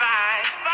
you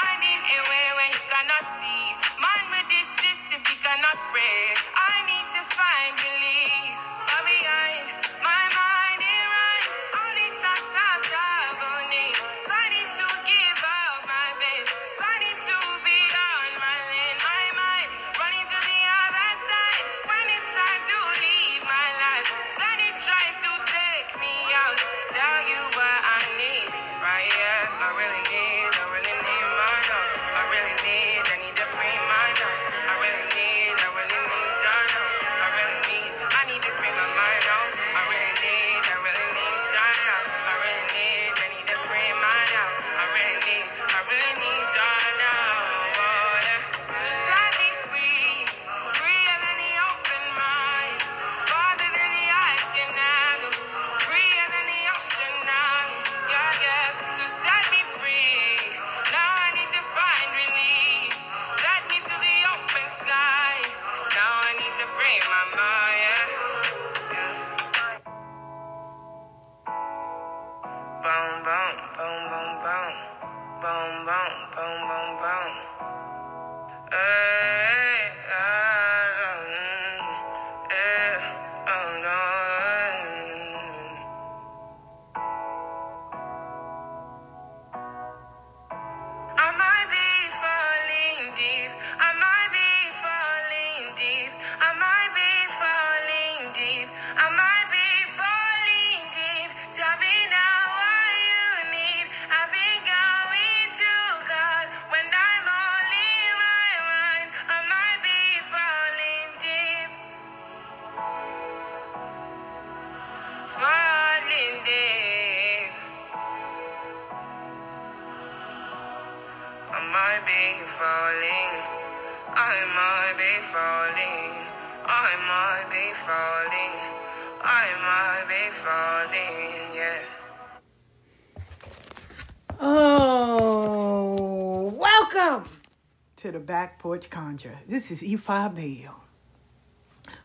Back Porch Conjure. This is E5 Bale.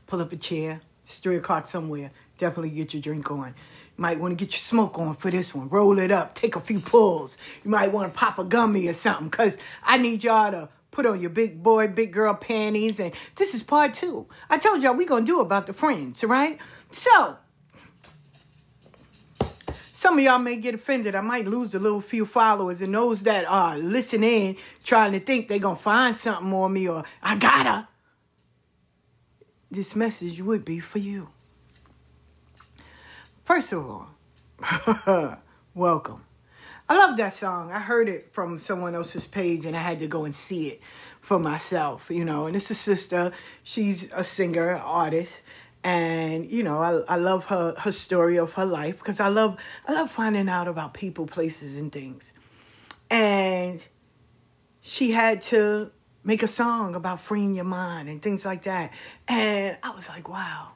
Pull up a chair. It's 3 o'clock somewhere. Definitely get your drink on. You might want to get your smoke on for this one. Roll it up. Take a few pulls. You might want to pop a gummy or something because I need y'all to put on your big boy, big girl panties. And this is part two. I told y'all we going to do about the friends, right? So, some of y'all may get offended. I might lose a little few followers and those that are listening, trying to think they're going to find something on me or I gotta. This message would be for you. First of all, welcome. I love that song. I heard it from someone else's page and I had to go and see it for myself, you know. And it's a sister. She's a singer, artist. And, you know, I, I love her her story of her life because I love I love finding out about people, places and things. And she had to make a song about freeing your mind and things like that. And I was like, wow,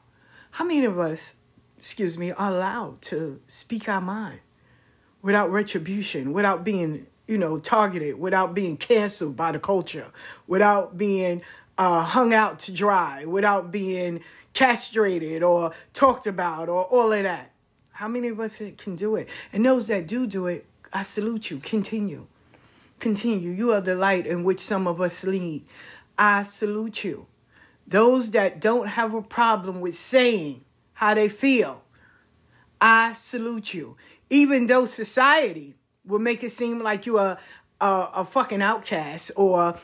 how many of us, excuse me, are allowed to speak our mind without retribution, without being, you know, targeted, without being canceled by the culture, without being uh, hung out to dry, without being castrated or talked about or all of that? How many of us can do it? And those that do do it, I salute you. Continue. Continue. You are the light in which some of us lead. I salute you. Those that don't have a problem with saying how they feel, I salute you. Even though society will make it seem like you are a, a fucking outcast or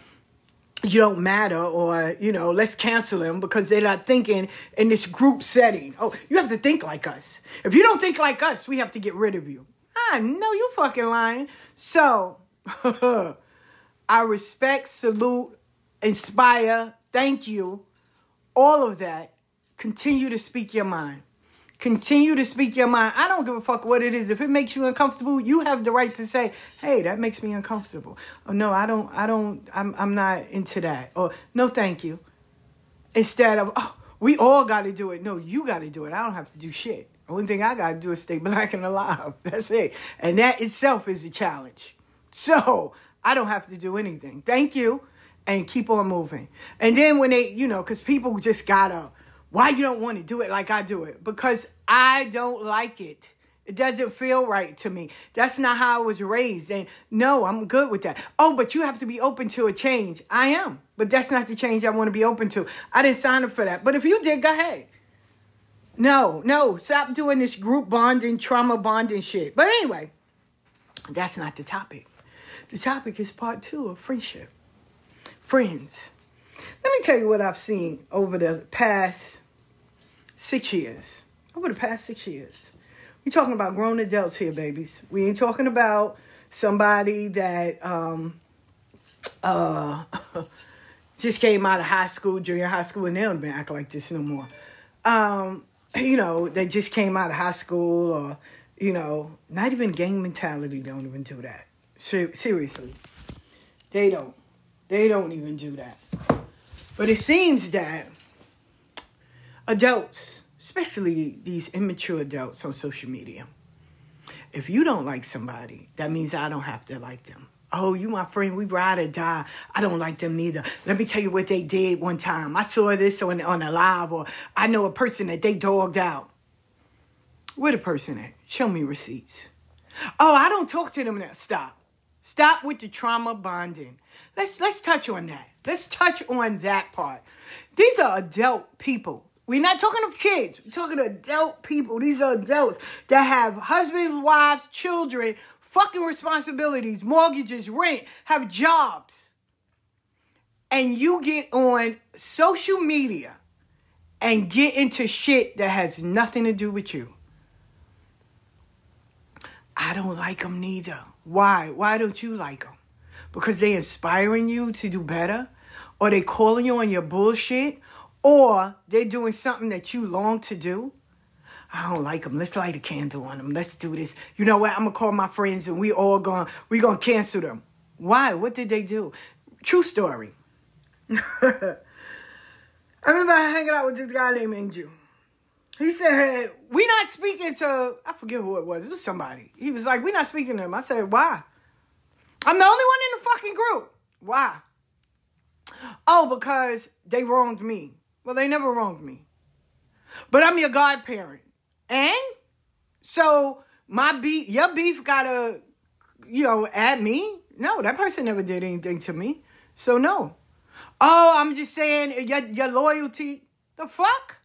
you don't matter or you know let's cancel them because they're not thinking in this group setting. Oh you have to think like us. If you don't think like us we have to get rid of you. I know you fucking lying. So i respect salute inspire thank you all of that. Continue to speak your mind Continue to speak your mind. I don't give a fuck what it is. If it makes you uncomfortable, you have the right to say, "Hey, that makes me uncomfortable." Oh no, I don't. I don't. I'm. I'm not into that. Or no, thank you. Instead of, oh, we all got to do it. No, you got to do it. I don't have to do shit. The only thing I got to do is stay black and alive. That's it. And that itself is a challenge. So I don't have to do anything. Thank you. And keep on moving. And then when they, you know, because people just gotta why you don't want to do it like I do it? Because I don't like it. It doesn't feel right to me. That's not how I was raised. And no, I'm good with that. Oh, but you have to be open to a change. I am. But that's not the change I want to be open to. I didn't sign up for that. But if you did, go ahead. No, no, stop doing this group bonding, trauma bonding shit. But anyway, that's not the topic. The topic is part two of friendship. Friends. Let me tell you what I've seen over the past six years. Over the past six years. We're talking about grown adults here, babies. We ain't talking about somebody that um, uh, just came out of high school, junior high school, and they don't act like this no more. Um, you know, they just came out of high school or, you know, not even gang mentality don't even do that. Seriously. They don't. They don't even do that. But it seems that adults, especially these immature adults on social media, if you don't like somebody, that means I don't have to like them. Oh, you my friend, we ride or die. I don't like them neither. Let me tell you what they did one time. I saw this on on a live, or I know a person that they dogged out. Where the person at? Show me receipts. Oh, I don't talk to them now. Stop. Stop with the trauma bonding. Let's let's touch on that. Let's touch on that part. These are adult people. We're not talking to kids. We're talking to adult people. These are adults that have husbands, wives, children, fucking responsibilities, mortgages, rent, have jobs. And you get on social media and get into shit that has nothing to do with you. I don't like them neither. Why? Why don't you like them? Because they inspiring you to do better? Or they calling you on your bullshit? Or they're doing something that you long to do. I don't like them. Let's light a candle on them. Let's do this. You know what? I'm gonna call my friends and we all gonna we gonna cancel them. Why? What did they do? True story. I remember hanging out with this guy named Angel. He said, hey, we not speaking to, I forget who it was. It was somebody. He was like, we not speaking to him. I said, why? I'm the only one in the fucking group. Why? Oh, because they wronged me. Well, they never wronged me. But I'm your godparent. And so my beef, your beef gotta, you know, at me. No, that person never did anything to me. So no. Oh, I'm just saying your your loyalty. The fuck?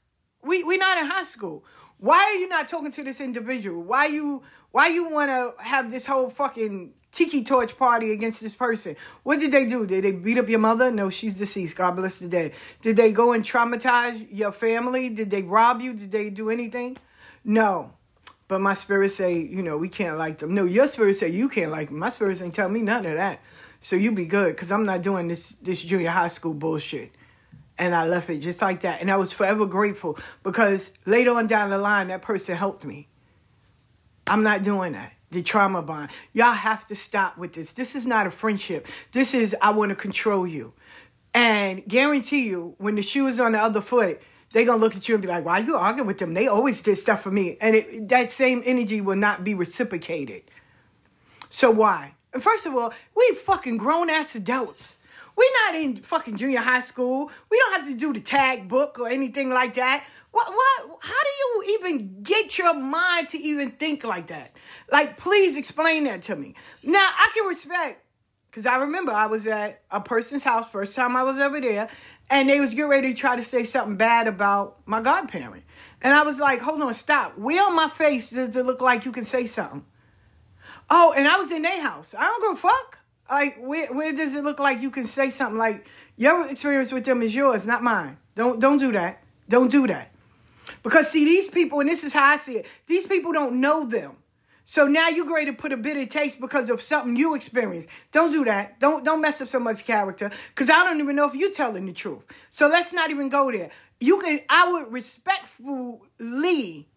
We we not in high school. Why are you not talking to this individual? Why you why you want to have this whole fucking tiki torch party against this person? What did they do? Did they beat up your mother? No, she's deceased. God bless the dead. Did they go and traumatize your family? Did they rob you? Did they do anything? No. But my spirit say, you know, we can't like them. No, your spirit say you can't like them. My spirit ain't tell me none of that. So you be good, cause I'm not doing this this junior high school bullshit. And I left it just like that. And I was forever grateful because later on down the line, that person helped me. I'm not doing that. The trauma bond. Y'all have to stop with this. This is not a friendship. This is, I want to control you. And guarantee you, when the shoe is on the other foot, they're going to look at you and be like, why are you arguing with them? They always did stuff for me. And it, that same energy will not be reciprocated. So why? And first of all, we fucking grown ass adults. We're not in fucking junior high school. We don't have to do the tag book or anything like that. What, what, how do you even get your mind to even think like that? Like, please explain that to me. Now, I can respect, because I remember I was at a person's house, first time I was ever there, and they was getting ready to try to say something bad about my godparent. And I was like, hold on, stop. Where on my face does it look like you can say something? Oh, and I was in their house. I don't give a fuck. Like, where, where does it look like you can say something like your experience with them is yours, not mine? Don't don't do that. Don't do that. Because see, these people, and this is how I see it, these people don't know them. So now you're going to put a bitter taste because of something you experienced. Don't do that. Don't don't mess up someone's character. Because I don't even know if you're telling the truth. So let's not even go there. You can I would respectfully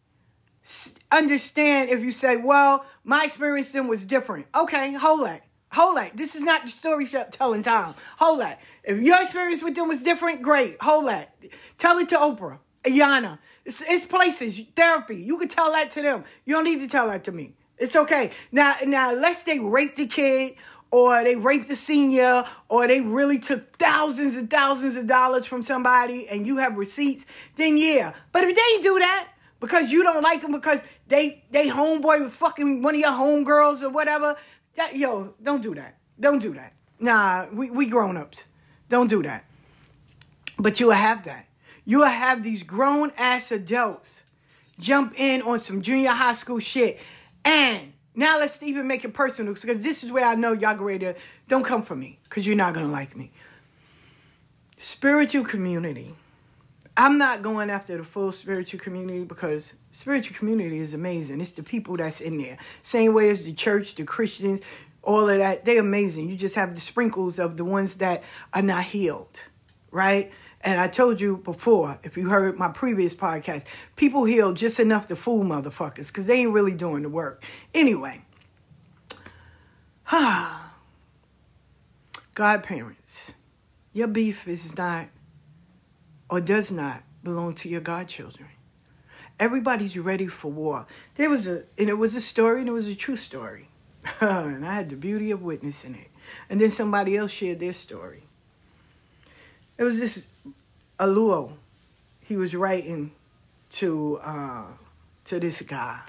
understand if you say, well, my experience then was different. Okay, hold that. Hold that. This is not story telling time. Hold that. If your experience with them was different, great. Hold that. Tell it to Oprah, Iyanla. It's, it's places, therapy. You can tell that to them. You don't need to tell that to me. It's okay. Now, now, unless they raped the kid or they raped the senior or they really took thousands and thousands of dollars from somebody and you have receipts, then yeah. But if they do that because you don't like them because they they homeboy with fucking one of your homegirls or whatever, that yo, don't do that. Don't do that. Nah, we, we grown ups. Don't do that. But you will have that. You will have these grown ass adults jump in on some junior high school shit and now let's even make it personal because this is where I know y'all ready to don't come for me because you're not gonna like me. Spiritual community. I'm not going after the full spiritual community because spiritual community is amazing. It's the people that's in there. Same way as the church, the Christians, all of that. They're amazing. You just have the sprinkles of the ones that are not healed, right? And I told you before, if you heard my previous podcast, people heal just enough to fool motherfuckers because they ain't really doing the work. Anyway, godparents, your beef is not or does not belong to your godchildren. Everybody's ready for war. There was a, and it was a story, and it was a true story. and I had the beauty of witnessing it. And then somebody else shared their story. It was this Aluo. He was writing to uh, to this guy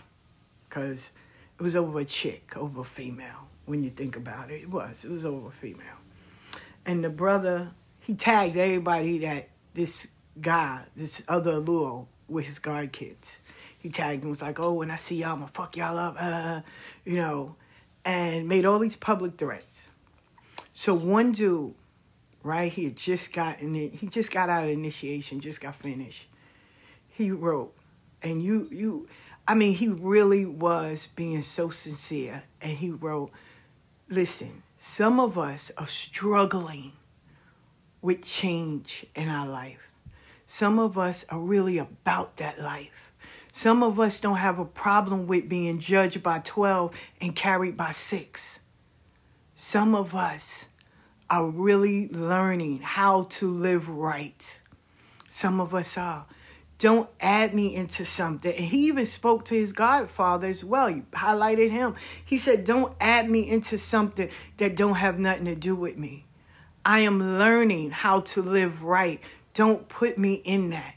because it was over a chick, over a female. When you think about it, it was. It was over a female. And the brother, he tagged everybody that this guy, this other Aluo, with his guard kids. He tagged them, was like, oh, when I see y'all, I'm gonna fuck y'all up, uh, you know, and made all these public threats. So one dude right? He had just gotten it. He just got out of initiation, just got finished. He wrote, and you, you, I mean, he really was being so sincere. And he wrote, listen, some of us are struggling with change in our life. Some of us are really about that life. Some of us don't have a problem with being judged by 12 and carried by 6. Some of us are really learning how to live right. Some of us are. Don't add me into something. And he even spoke to his godfather as well. He highlighted him. He said, Don't add me into something that don't have nothing to do with me. I am learning how to live right. Don't put me in that.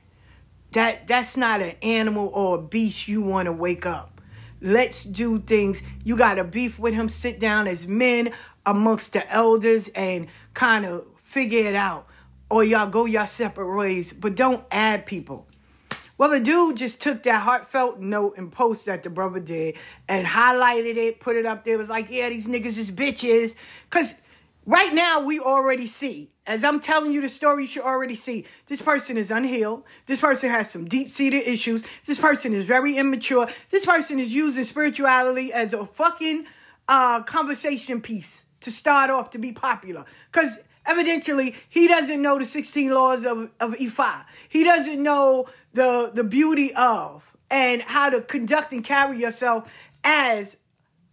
That that's not an animal or a beast you want to wake up. Let's do things. You got a beef with him, sit down as men amongst the elders and kind of figure it out. Or y'all go your separate ways, but don't add people. Well, the dude just took that heartfelt note and post that the brother did and highlighted it, put it up there. was like, yeah, these niggas is bitches. Because right now we already see, as I'm telling you the story, you should already see this person is unhealed. This person has some deep seated issues. This person is very immature. This person is using spirituality as a fucking uh, conversation piece to start off to be popular. Because evidently he doesn't know the 16 laws of, of Ifa. He doesn't know the, the beauty of and how to conduct and carry yourself as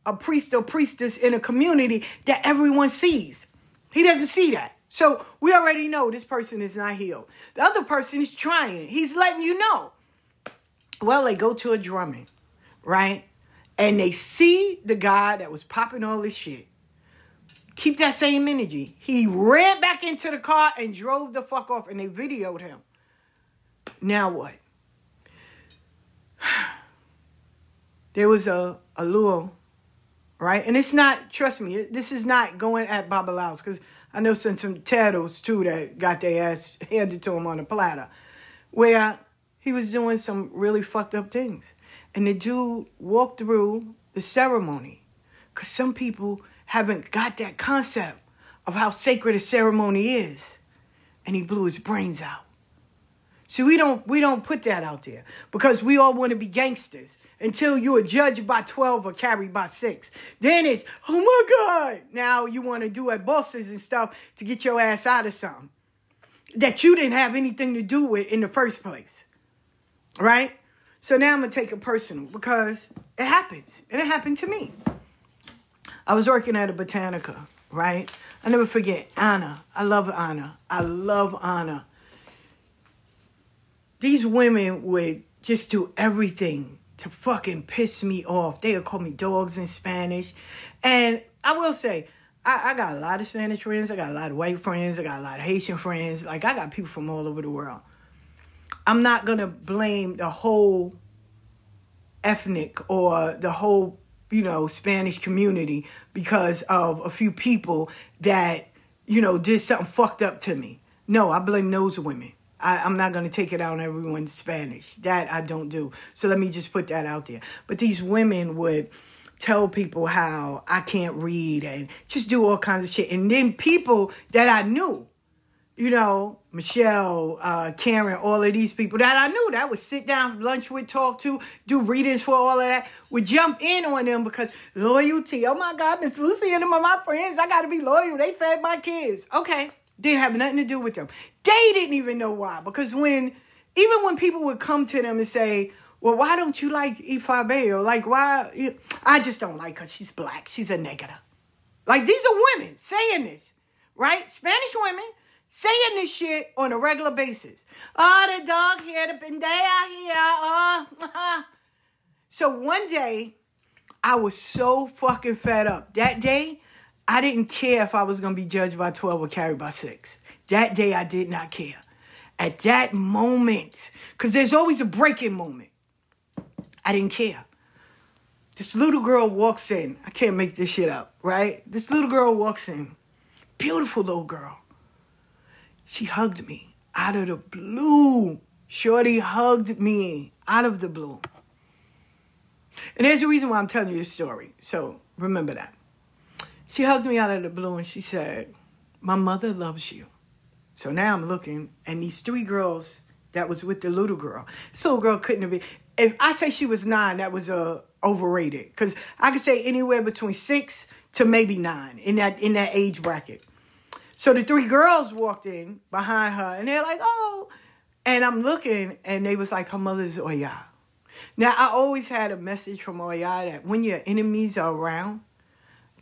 a priest or priestess in a community that everyone sees. He doesn't see that. So we already know this person is not healed. The other person is trying. He's letting you know. Well, they go to a drumming, right? And they see the guy that was popping all this shit keep that same energy. He ran back into the car and drove the fuck off, and they videoed him. Now what? There was a, a Luo, right? And it's not, trust me, this is not going at Babalaos, because I know some, some turtles too that got their ass handed to them on a platter, where he was doing some really fucked up things. And the dude walked through the ceremony. Because some people haven't got that concept of how sacred a ceremony is. And he blew his brains out. See, we don't we don't put that out there because we all want to be gangsters until you are judged by 12 or carried by 6. Then it's, oh my God. Now you want to do at bosses and stuff to get your ass out of something that you didn't have anything to do with in the first place. Right? So now I'm to take it personal because it happens. And it happened to me. I was working at a Botanica, right? I never forget Anna. I love Anna. I love Anna. These women would just do everything to fucking piss me off. They would call me dogs in Spanish. And I will say, I, I, got a lot of Spanish friends. I got a lot of white friends. I got a lot of Haitian friends. Like, I got people from all over the world. I'm not going to blame the whole ethnic or the whole, you know, Spanish community because of a few people that, you know, did something fucked up to me. No, I blame those women. I, I'm not going to take it out on everyone's Spanish. That I don't do. So let me just put that out there. But these women would tell people how I can't read and just do all kinds of shit. And then people that I knew, you know, Michelle, uh, Karen, all of these people that I knew that would sit down, lunch with, talk to, do readings for all of that, would jump in on them because loyalty. Oh my God, Miss Lucy and them are my friends. I got to be loyal. They fed my kids. Okay. Didn't have nothing to do with them. They didn't even know why. Because when, even when people would come to them and say, well, why don't you like Ifa Or like, why? I just don't like her. She's black. She's a negative. Like, these are women saying this, right? Spanish women saying this shit on a regular basis. Oh, the dog here, the pendea here. Oh. Uh-huh. so one day, I was so fucking fed up. That day, I didn't care if I was going to be judged by 12 or carried by 6. That day, I did not care. At that moment, because there's always a breaking moment, I didn't care. This little girl walks in. I can't make this shit up, right? This little girl walks in. Beautiful little girl. She hugged me out of the blue. Shorty hugged me out of the blue. And there's a reason why I'm telling you this story. So remember that. She hugged me out of the blue and she said, My mother loves you. So now I'm looking, and these three girls that was with the little girl. This little girl couldn't have been. If I say she was nine, that was uh, overrated. Because I could say anywhere between six to maybe nine in that in that age bracket. So the three girls walked in behind her, and they're like, "Oh," and I'm looking, and they was like, "Her mother's Oya." Now I always had a message from Oya that when your enemies are around,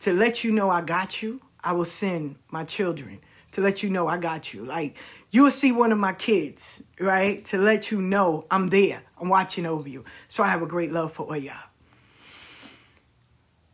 to let you know I got you, I will send my children to let you know I got you. Like you'll see one of my kids, right? To let you know I'm there. I'm watching over you. So I have a great love for Oya.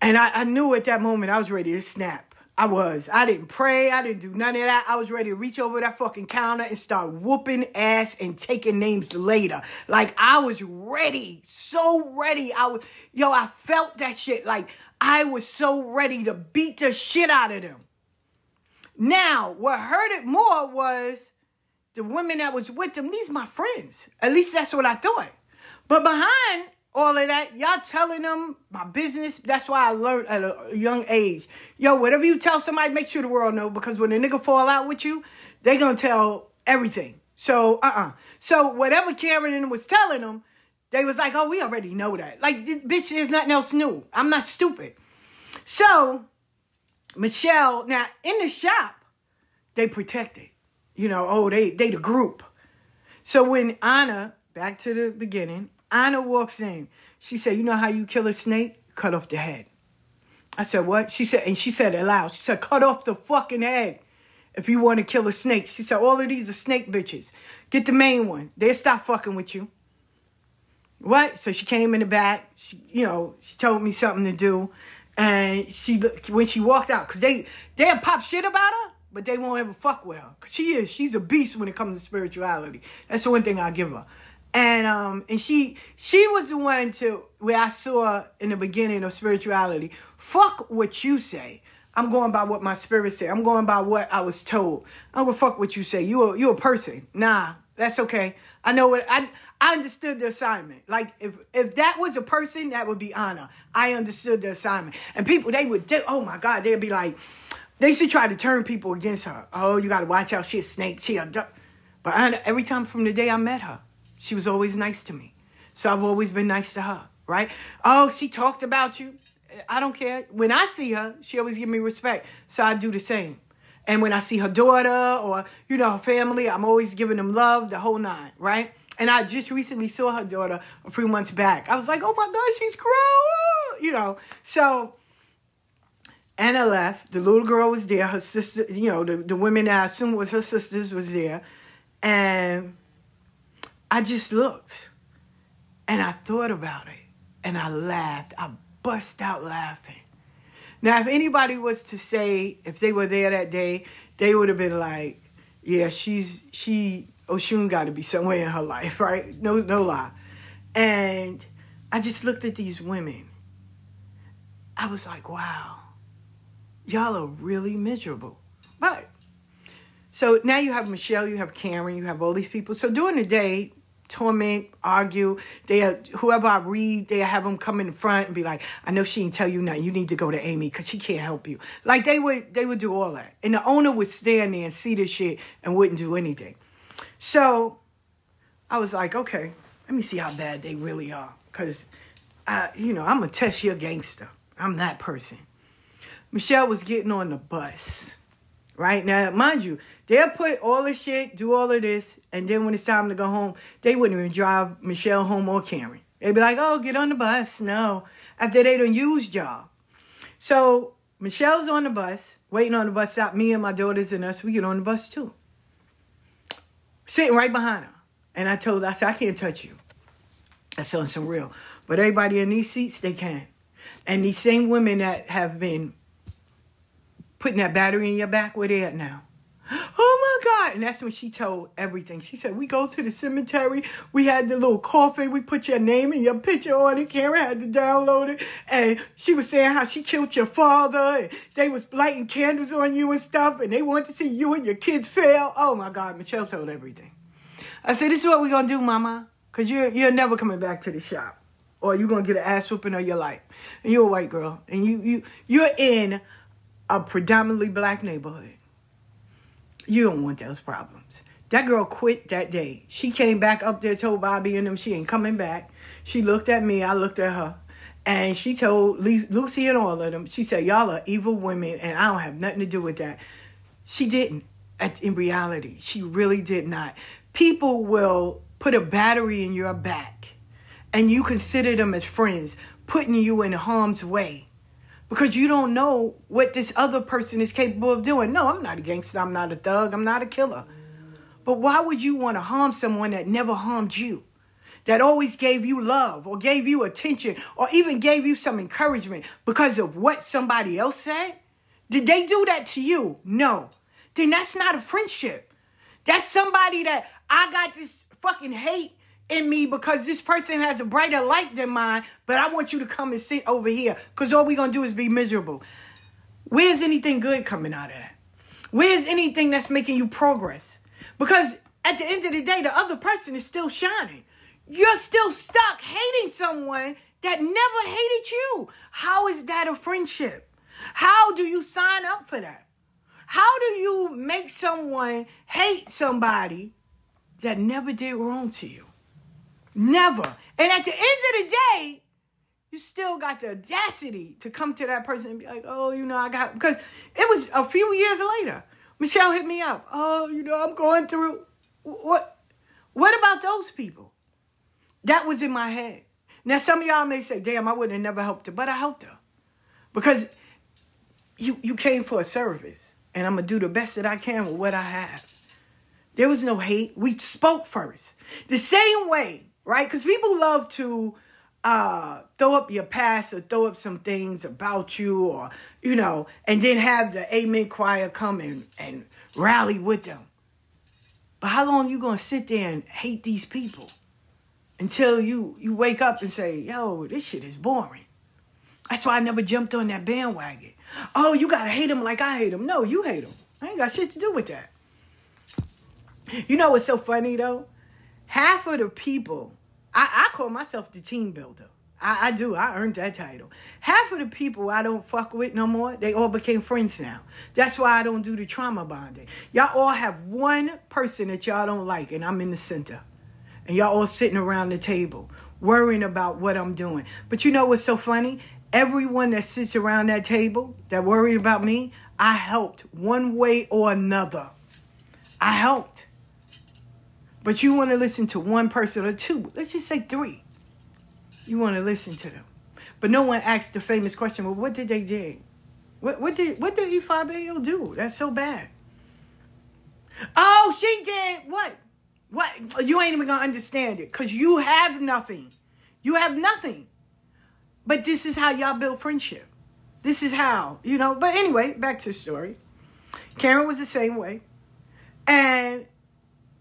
And I, I knew at that moment I was ready to snap. I was. I didn't pray. I didn't do none of that. I was ready to reach over that fucking counter and start whooping ass and taking names later. Like I was ready. So ready. I was yo, I felt that shit. Like I was so ready to beat the shit out of them. Now, what hurt it more was the women that was with them. These my friends. At least that's what I thought. But behind all of that, y'all telling them my business. That's why I learned at a young age. Yo, whatever you tell somebody, make sure the world know. Because when a nigga fall out with you, they gonna tell everything. So, uh-uh. So whatever Cameron was telling them, they was like, oh, we already know that. Like, this bitch, there's nothing else new. I'm not stupid. So, Michelle, now in the shop, they protected. You know, oh, they they the group. So when Anna, back to the beginning, Anna walks in, she said, You know how you kill a snake? Cut off the head. I said, What? She said, and she said it loud. She said, Cut off the fucking head if you want to kill a snake. She said, All of these are snake bitches. Get the main one. They'll stop fucking with you. What? So she came in the back. She, you know, she told me something to do, and she when she walked out, cause they they pop shit about her, but they won't ever fuck with her. Cause she is she's a beast when it comes to spirituality. That's the one thing I give her. And um and she she was the one to where I saw in the beginning of spirituality. Fuck what you say. I'm going by what my spirit said. I'm going by what I was told. I don't fuck what you say. You a you a person. Nah, that's okay. I know what I I understood the assignment. Like if if that was a person, that would be Anna. I understood the assignment. And people they would do, oh my God, they'd be like, they should try to turn people against her. Oh, you gotta watch out, she a snake, she a duck. But Anna, every time from the day I met her, she was always nice to me. So I've always been nice to her, right? Oh, she talked about you. I don't care. When I see her, she always give me respect. So I do the same. And when I see her daughter or, you know, her family, I'm always giving them love, the whole nine, right? And I just recently saw her daughter a few months back. I was like, oh my God, she's grown, you know. So Anna left. The little girl was there. Her sister, you know, the, the women I assumed was her sisters was there. And I just looked and I thought about it and I laughed. I bust out laughing. Now, if anybody was to say, if they were there that day, they would have been like, yeah, she's, she, Oshun got to be somewhere in her life, right? No, no lie. And I just looked at these women. I was like, wow, y'all are really miserable. But so now you have Michelle, you have Cameron, you have all these people. So during the day, torment, argue. They uh, whoever I read, they have them come in front and be like, "I know she didn't tell you nothing. You need to go to Amy because she can't help you." Like they would, they would do all that, and the owner would stand there and see the shit and wouldn't do anything. So I was like, okay, let me see how bad they really are, because I, you know, I'm gonna test your gangster. I'm that person. Michelle was getting on the bus, right now, mind you They'll put all the shit, do all of this, and then when it's time to go home, they wouldn't even drive Michelle home or Karen. They'd be like, oh, get on the bus. No. After they done used y'all. So Michelle's on the bus, waiting on the bus stop. Me and my daughters and us, we get on the bus too. Sitting right behind her. And I told her, I said, I can't touch you. That's on some real. But everybody in these seats, they can. And these same women that have been putting that battery in your back, where they at now? Oh my God. And that's when she told everything. She said, We go to the cemetery. We had the little coffin. We put your name and your picture on it. Karen had to download it. And she was saying how she killed your father. And they was lighting candles on you and stuff. And they wanted to see you and your kids fail. Oh my God. Michelle told everything. I said, This is what we're going to do, mama. Because you're, you're never coming back to the shop. Or you're going to get an ass whooping of your life. And you're a white girl. And you, you, you're in a predominantly black neighborhood. You don't want those problems. That girl quit that day. She came back up there, told Bobby and them she ain't coming back. She looked at me, I looked at her. And she told Lucy and all of them, she said, Y'all are evil women and I don't have nothing to do with that. She didn't. In reality, she really did not. People will put a battery in your back and you consider them as friends, putting you in harm's way because you don't know what this other person is capable of doing. No, I'm not a gangster. I'm not a thug. I'm not a killer. But why would you want to harm someone that never harmed you? That always gave you love or gave you attention or even gave you some encouragement because of what somebody else said? Did they do that to you? No. Then that's not a friendship. That's somebody that I got this fucking hate in me because this person has a brighter light than mine, but I want you to come and sit over here because all we're going to do is be miserable. Where's anything good coming out of that? Where's anything that's making you progress? Because at the end of the day, the other person is still shining. You're still stuck hating someone that never hated you. How is that a friendship? How do you sign up for that? How do you make someone hate somebody that never did wrong to you? Never. And at the end of the day, you still got the audacity to come to that person and be like, oh, you know, I got, because it was a few years later. Michelle hit me up. Oh, you know, I'm going through. What? What about those people? That was in my head. Now, some of y'all may say, damn, I would have never helped her, but I helped her. Because you, you came for a service, and I'm going to do the best that I can with what I have. There was no hate. We spoke first. The same way right? Because people love to uh, throw up your past or throw up some things about you or, you know, and then have the amen choir come and, and rally with them. But how long you going to sit there and hate these people until you, you wake up and say, yo, this shit is boring. That's why I never jumped on that bandwagon. Oh, you got to hate them like I hate them. No, you hate them. I ain't got shit to do with that. You know what's so funny though? Half of the people, I, I call myself the team builder. I, I do. I earned that title. Half of the people I don't fuck with no more, they all became friends now. That's why I don't do the trauma bonding. Y'all all have one person that y'all don't like, and I'm in the center. And y'all all sitting around the table worrying about what I'm doing. But you know what's so funny? Everyone that sits around that table that worry about me, I helped one way or another. I helped. But you want to listen to one person or two, let's just say three. You want to listen to them. But no one asked the famous question, well, what did they do? What, what did what did Ifa do? That's so bad. Oh, she did what? What? You ain't even gonna understand it because you have nothing. You have nothing. But this is how y'all build friendship. This is how, you know. But anyway, back to the story. Karen was the same way. And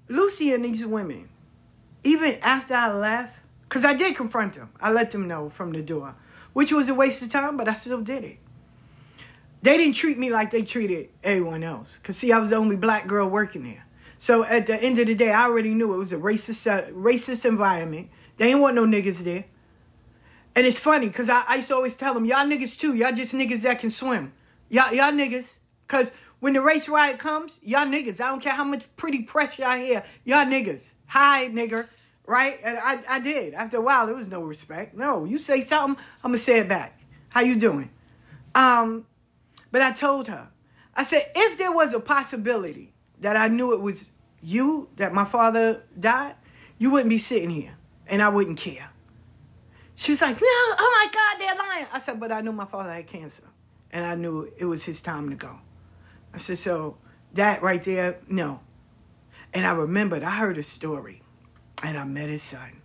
Lucy and these women, even after I left, because I did confront them, I let them know from the door, which was a waste of time, but I still did it. They didn't treat me like they treated everyone else. Because, see, I was the only black girl working there. So at the end of the day, I already knew it was a racist, uh, racist environment. They ain't want no niggas there. And it's funny because I, I used to always tell them, y'all niggas too, y'all just niggas that can swim. Y'all, y'all niggas. Because when the race riot comes, y'all niggas. I don't care how much pretty press y'all hear. Y'all niggas. Hi, nigger. Right? And I, I did. After a while, there was no respect. No, you say something, I'm to say it back. How you doing? Um, but I told her, I said, if there was a possibility that I knew it was you, that my father died, you wouldn't be sitting here and I wouldn't care. She was like, no, oh my God, they're lying. I said, but I knew my father had cancer and I knew it was his time to go. I said, so that right there, no. And I remembered, I heard a story, and I met his son.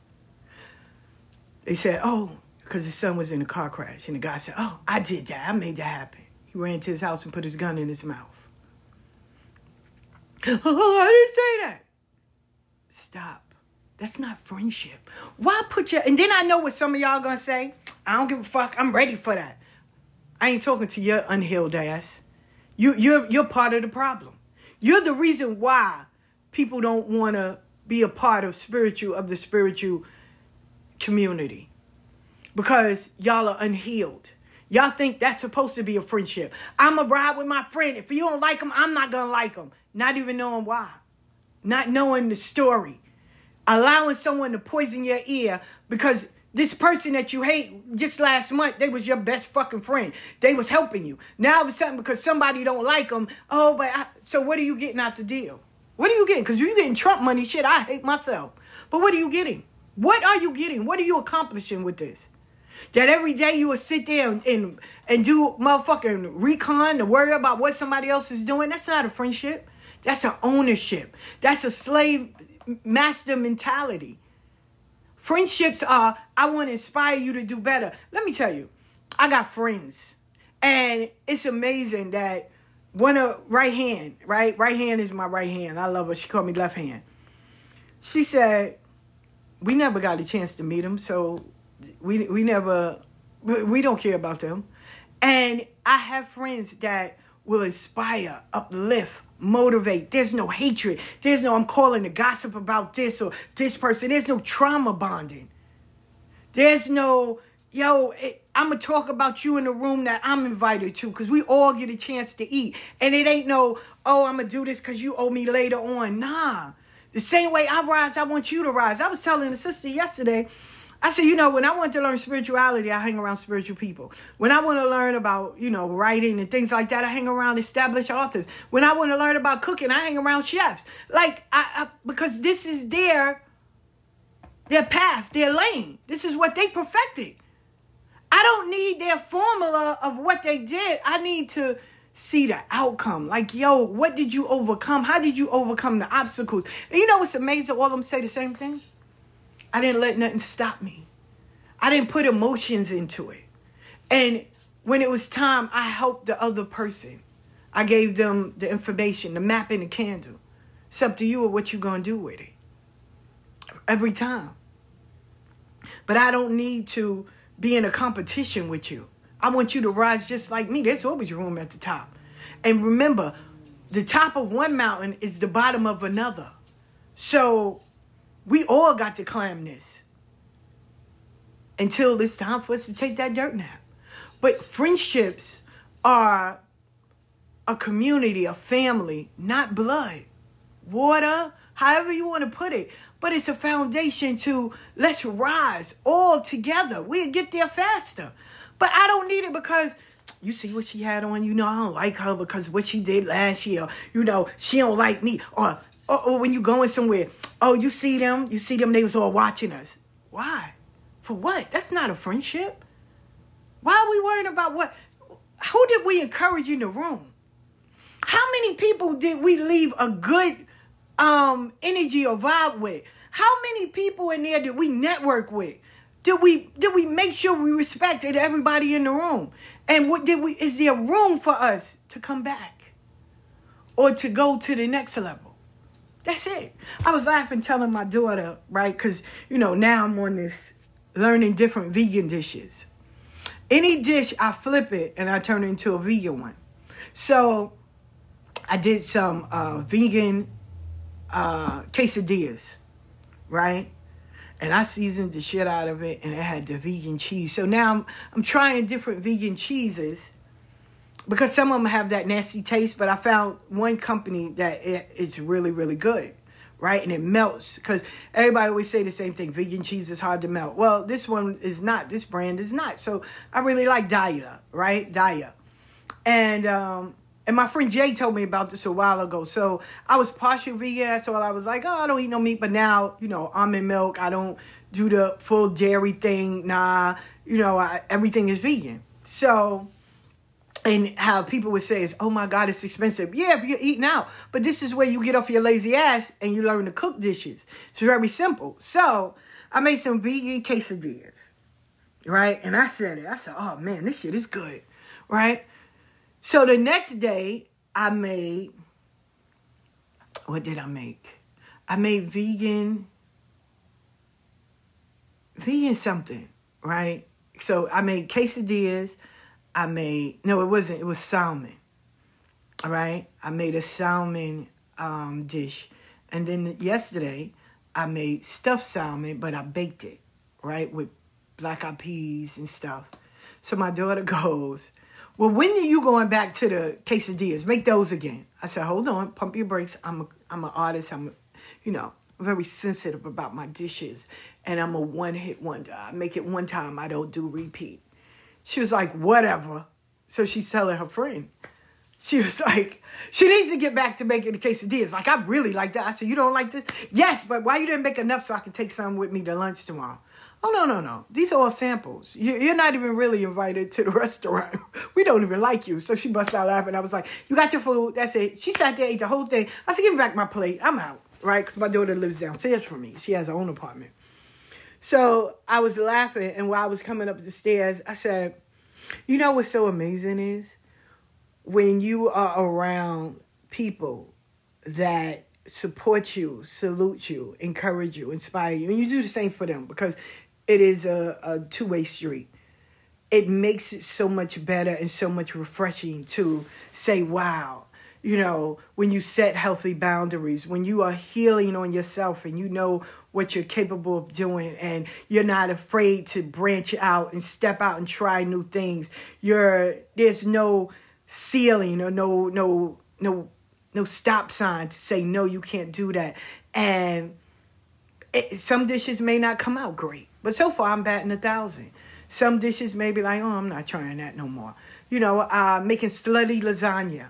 They said, oh, because his son was in a car crash. And the guy said, oh, I did that. I made that happen. He ran to his house and put his gun in his mouth. Oh, I didn't say that. Stop. That's not friendship. Why put your and then I know what some of y'all gonna say. I don't give a fuck. I'm ready for that. I ain't talking to your unhealed ass. You, you're, you're part of the problem. You're the reason why people don't want to be a part of spiritual of the spiritual community because y'all are unhealed. Y'all think that's supposed to be a friendship. I'm a ride with my friend. If you don't like him, I'm not gonna like him. Not even knowing why, not knowing the story, allowing someone to poison your ear because this person that you hate just last month, they was your best fucking friend. They was helping you. Now it's something because somebody don't like them. Oh, but I, so what are you getting out the deal? What are you getting? Because you're getting Trump money, shit. I hate myself. But what are you getting? What are you getting? What are you accomplishing with this? That every day you will sit there and, and, and do motherfucking recon to worry about what somebody else is doing. That's not a friendship. That's an ownership. That's a slave master mentality. Friendships are, I want to inspire you to do better. Let me tell you, I got friends. And it's amazing that one of right hand, right? Right hand is my right hand. I love her. She called me left hand. She said, we never got a chance to meet them, so we we never we don't care about them. And I have friends that will inspire, uplift, motivate. There's no hatred. There's no, I'm calling to gossip about this or this person. There's no trauma bonding. There's no, yo, I'm going to talk about you in the room that I'm invited to because we all get a chance to eat. And it ain't no, oh, I'm going to do this because you owe me later on. Nah. The same way I rise, I want you to rise. I was telling the sister yesterday, I said, you know, when I want to learn spirituality, I hang around spiritual people. When I want to learn about, you know, writing and things like that, I hang around established authors. When I want to learn about cooking, I hang around chefs. Like, I, I because this is their their path, their lane. This is what they perfected. I don't need their formula of what they did. I need to see the outcome. Like, yo, what did you overcome? How did you overcome the obstacles? And you know what's amazing? All of them say the same thing. I didn't let nothing stop me. I didn't put emotions into it. And when it was time, I helped the other person. I gave them the information, the map and the candle. It's up to you or what you're going to do with it. Every time. But I don't need to be in a competition with you. I want you to rise just like me. There's always room at the top. And remember, the top of one mountain is the bottom of another. So We all got to climb this until it's time for us to take that dirt nap. But friendships are a community, a family, not blood, water, however you want to put it. But it's a foundation to let's rise all together. We'll get there faster. But I don't need it because you see what she had on. You know, I don't like her because what she did last year. You know, she don't like me. Or, or, or when you going somewhere, oh, you see them, you see them, they was all watching us. Why? For what? That's not a friendship. Why are we worrying about what? Who did we encourage in the room? How many people did we leave a good um, energy or vibe with? How many people in there did we network with? Did we did we make sure we respected everybody in the room? And what did we is there room for us to come back or to go to the next level? That's it. I was laughing telling my daughter, right? Because you know, now I'm on this learning different vegan dishes. Any dish I flip it and I turn it into a vegan one. So I did some uh, vegan uh, quesadillas, right? and I seasoned the shit out of it, and it had the vegan cheese. So now I'm I'm trying different vegan cheeses because some of them have that nasty taste. But I found one company that it, it's really really good, right? And it melts because everybody always say the same thing: vegan cheese is hard to melt. Well, this one is not. This brand is not. So I really like Daiya, right? Daiya, and um, and my friend Jay told me about this a while ago. So I was partial vegan. So I was like, oh, I don't eat no meat. But now, you know, almond milk. I don't do the full dairy thing. Nah, you know, I, everything is vegan. So, and how people would say is, oh my God, it's expensive. Yeah, if you're eating out. But this is where you get off your lazy ass and you learn to cook dishes. It's very simple. So I made some vegan quesadillas, right? And I said it. I said, oh man, this shit is good, right? So the next day, I made, what did I make? I made vegan, vegan something, right? So I made quesadillas. I made, no, it wasn't, it was salmon, all right? I made a salmon um, dish. And then yesterday, I made stuffed salmon, but I baked it, right, with black eyed peas and stuff. So my daughter goes, well, when are you going back to the quesadillas? Make those again. I said, hold on, pump your brakes. I'm a, I'm an artist. I'm, you know, very sensitive about my dishes, and I'm a one hit wonder. I make it one time. I don't do repeat. She was like, whatever. So she's telling her friend. She was like, she needs to get back to making the quesadillas. Like, I really like that. I said, you don't like this? Yes, but why you didn't make enough so I can take some with me to lunch tomorrow? Oh, no, no, no. These are all samples. You're not even really invited to the restaurant. We don't even like you. So she bust out laughing. I was like, You got your food. That's it. She sat there, ate the whole thing. I said, Give me back my plate. I'm out. Right? Because my daughter lives downstairs from me. She has her own apartment. So I was laughing. And while I was coming up the stairs, I said, You know what's so amazing is? When you are around people that support you, salute you, encourage you, inspire you, and you do the same for them because it is a, a two way street. It makes it so much better and so much refreshing to say, wow, you know, when you set healthy boundaries, when you are healing on yourself and you know what you're capable of doing and you're not afraid to branch out and step out and try new things. You're there's no ceiling or no no no no stop sign to say no you can't do that. And it, some dishes may not come out great but so far, I'm batting a thousand. Some dishes may be like, oh, I'm not trying that no more. You know, uh, making slutty lasagna,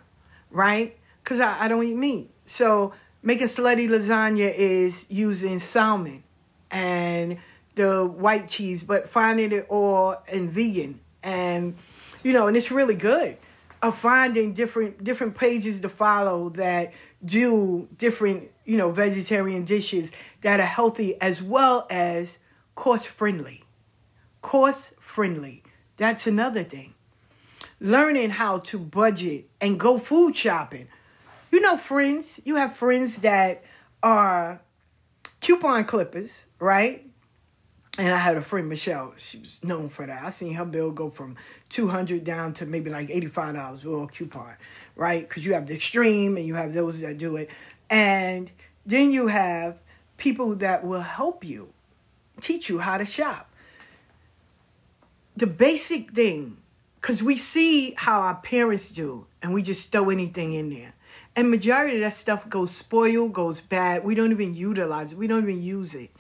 right? Because I, I don't eat meat. So making slutty lasagna is using salmon and the white cheese, but finding it all in vegan. And, you know, and it's really good of finding different different pages to follow that do different, you know, vegetarian dishes that are healthy as well as cost friendly. Cost friendly. That's another thing. Learning how to budget and go food shopping. You know, friends, you have friends that are coupon clippers, right? And I had a friend, Michelle, she was known for that. I seen her bill go from 200 down to maybe like $85 with a coupon, right? Because you have the extreme and you have those that do it. And then you have people that will help you, teach you how to shop. The basic thing, because we see how our parents do, and we just throw anything in there. And majority of that stuff goes spoiled, goes bad. We don't even utilize it. We don't even use it.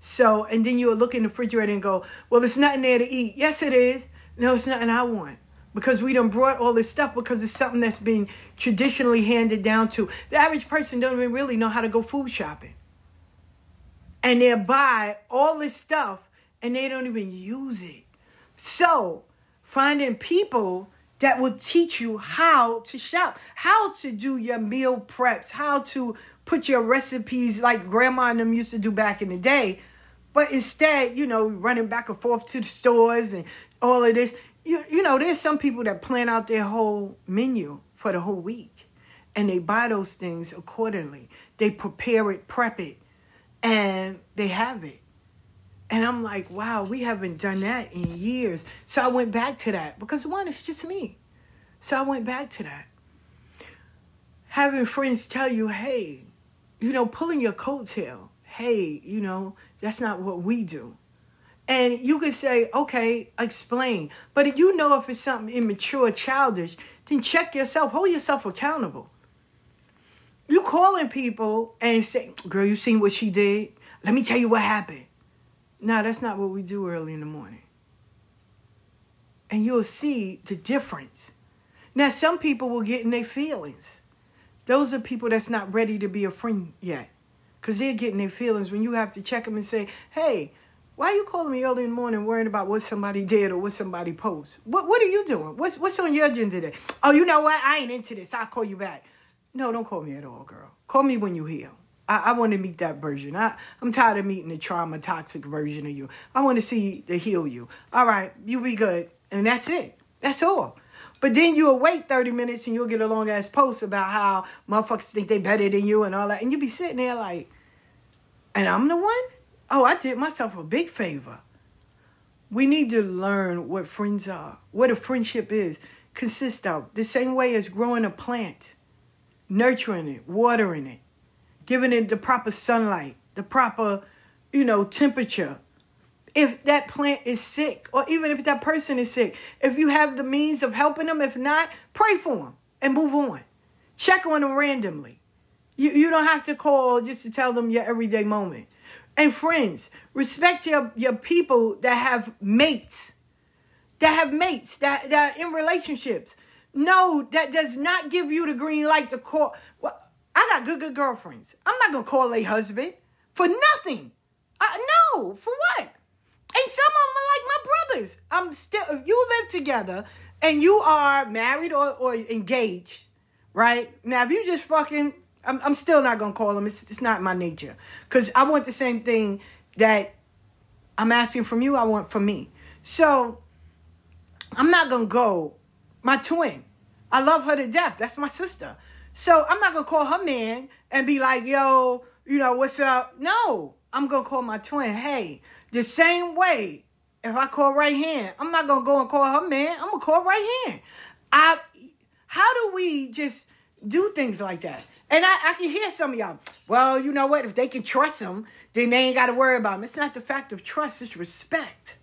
So, and then you'll look in the refrigerator and go, well, there's nothing there to eat. Yes, it is. No, it's nothing I want. Because we done brought all this stuff because it's something that's been traditionally handed down to. The average person don't even really know how to go food shopping. And they'll buy all this stuff and they don't even use it. So, finding people that will teach you how to shop, how to do your meal preps, how to put your recipes like grandma and them used to do back in the day. But instead, you know, running back and forth to the stores and all of this, you, you know, there's some people that plan out their whole menu for the whole week and they buy those things accordingly. They prepare it, prep it, and they have it. And I'm like, wow, we haven't done that in years. So I went back to that because one, it's just me. So I went back to that. Having friends tell you, hey, you know, pulling your coattail, hey, you know, that's not what we do. And you could say, okay, explain. But if you know if it's something immature, childish, then check yourself, hold yourself accountable. You calling people and say, girl, you seen what she did? Let me tell you what happened. No, that's not what we do early in the morning. And you'll see the difference. Now, some people will get in their feelings. Those are people that's not ready to be a friend yet. Because they're getting their feelings when you have to check them and say, hey, why are you calling me early in the morning worrying about what somebody did or what somebody posts? What, what are you doing? What's, what's on your agenda today? Oh, you know what? I ain't into this. I'll call you back. No, don't call me at all, girl. Call me when you heal. I, I want to meet that version. I, I'm tired of meeting the trauma toxic version of you. I want to see the heal you. All right, you be good. And that's it. That's all. But then you'll wait 30 minutes and you'll get a long ass post about how motherfuckers think they better than you and all that. And you'll be sitting there like, and I'm the one? Oh, I did myself a big favor. We need to learn what friends are, what a friendship is, consists of. The same way as growing a plant, nurturing it, watering it, giving it the proper sunlight, the proper, you know, temperature. If that plant is sick, or even if that person is sick, if you have the means of helping them, if not, pray for them and move on. Check on them randomly. You, you don't have to call just to tell them your everyday moment. And friends, respect your, your people that have mates, that have mates, that, that are in relationships. No, that does not give you the green light to call. I got good, good girlfriends. I'm not gonna call a husband for nothing. I, no, for what? And some of them are like my brothers. I'm still. If you live together and you are married or, or engaged, right now, if you just fucking, I'm, I'm still not gonna call them. It's it's not my nature because I want the same thing that I'm asking from you. I want from me. So I'm not gonna go. My twin, I love her to death. That's my sister. So I'm not gonna call her man and be like, yo, you know, what's up? No, I'm gonna call my twin, hey, the same way. If I call right hand, I'm not gonna go and call her man. I'm gonna call right hand. I how do we just do things like that? And I, I can hear some of y'all, well, you know what? If they can trust them, then they ain't gotta worry about them. It's not the fact of trust, it's respect.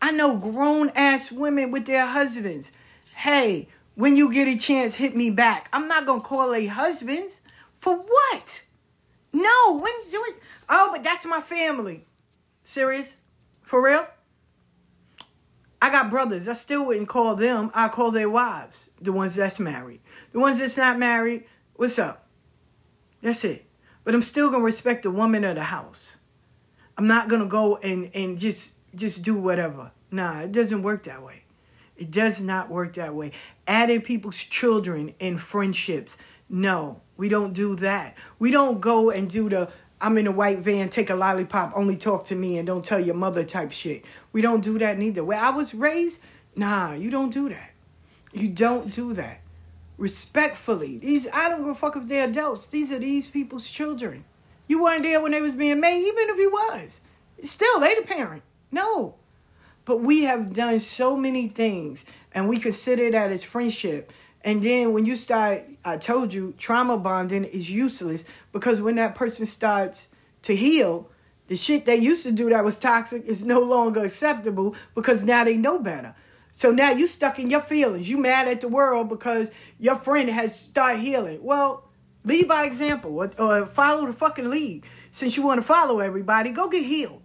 I know grown ass women with their husbands. Hey, when you get a chance, hit me back. I'm not gonna call a husbands for what? No, when do it? Oh, but that's my family. Serious? For real? I got brothers. I still wouldn't call them. I call their wives, the ones that's married. The ones that's not married, what's up? That's it. But I'm still gonna respect the woman of the house. I'm not gonna go and and just just do whatever. Nah, it doesn't work that way. It does not work that way. Adding people's children in friendships. No, we don't do that. We don't go and do the I'm in a white van, take a lollipop, only talk to me and don't tell your mother type shit. We don't do that neither. Where I was raised, nah, you don't do that. You don't do that. Respectfully. These I don't give a fuck if they're adults. These are these people's children. You weren't there when they was being made, even if you was. Still, they the parent. No. But we have done so many things and we consider that as friendship. And then when you start, I told you, trauma bonding is useless because when that person starts to heal. The shit they used to do that was toxic is no longer acceptable because now they know better. So now you stuck in your feelings. You mad at the world because your friend has started healing. Well, lead by example or, or follow the fucking lead. Since you want to follow everybody, go get healed.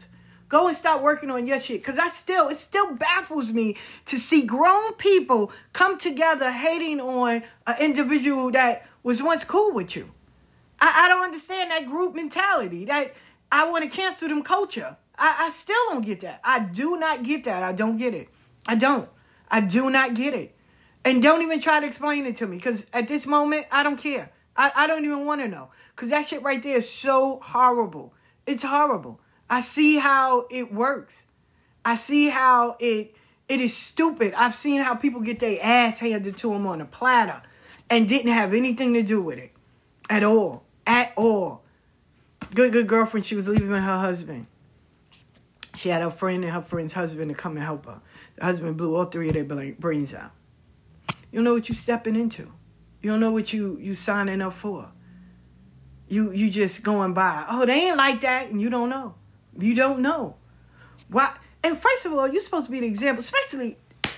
Go and start working on your shit. Cause I still, it still baffles me to see grown people come together hating on an individual that was once cool with you. I, I don't understand that group mentality. That I want to cancel them culture. I, I still don't get that. I do not get that. I don't get it. I don't. I do not get it. And don't even try to explain it to me because at this moment, I don't care. I, I don't even want to know because that shit right there is so horrible. It's horrible. I see how it works. I see how it it is stupid. I've seen how people get their ass handed to them on a platter and didn't have anything to do with it at all. At all. Good, good girlfriend. She was leaving with her husband. She had her friend and her friend's husband to come and help her. The husband blew all three of their brains out. You don't know what you're stepping into. You don't know what you you signing up for. You you just going by. Oh, they ain't like that, and you don't know. You don't know. Why? And first of all, you're supposed to be the example, especially.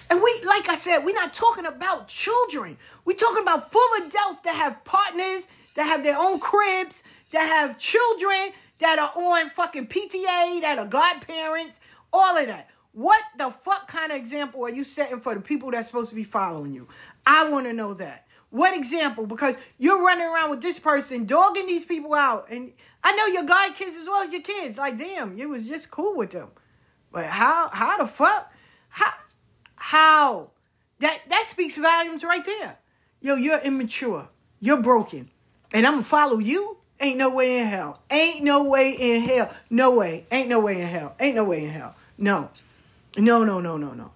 And we, like I said, we're not talking about children. We're talking about full adults that have partners, that have their own cribs, that have children, that are on fucking PTA, that are godparents, all of that. What the fuck kind of example are you setting for the people that's supposed to be following you? I want to know that. What example? Because you're running around with this person, dogging these people out. And I know your guy kids as well as your kids. Like, damn, you was just cool with them. But how how the fuck? How how? That that speaks volumes right there. Yo, you're immature. You're broken. And I'm gonna follow you? Ain't no way in hell. Ain't no way in hell. No way. Ain't no way in hell. Ain't no way in hell. No. No, no, no, no, no.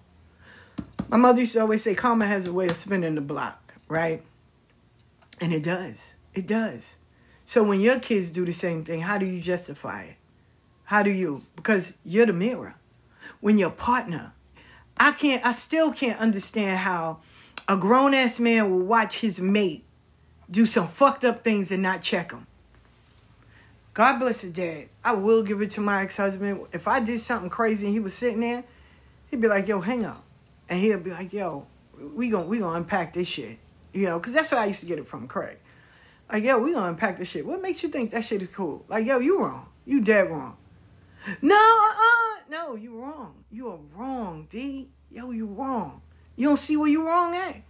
My mother used to always say karma has a way of spinning the block, right? And it does. It does. So when your kids do the same thing, how do you justify it? How do you? Because you're the mirror. When your partner, I can't, I still can't understand how a grown ass man will watch his mate do some fucked up things and not check him. God bless his dad. I will give it to my ex husband. If I did something crazy and he was sitting there, he'd be like, yo, hang up. And he'll be like, yo, we gonna we gonna unpack this shit. You know, because that's where I used to get it from Craig. Like, yo, we gonna unpack this shit. What makes you think that shit is cool? Like, yo, you wrong. You dead wrong. No, uh-uh. No, you wrong. You are wrong, D. Yo, you wrong. You don't see where you wrong at.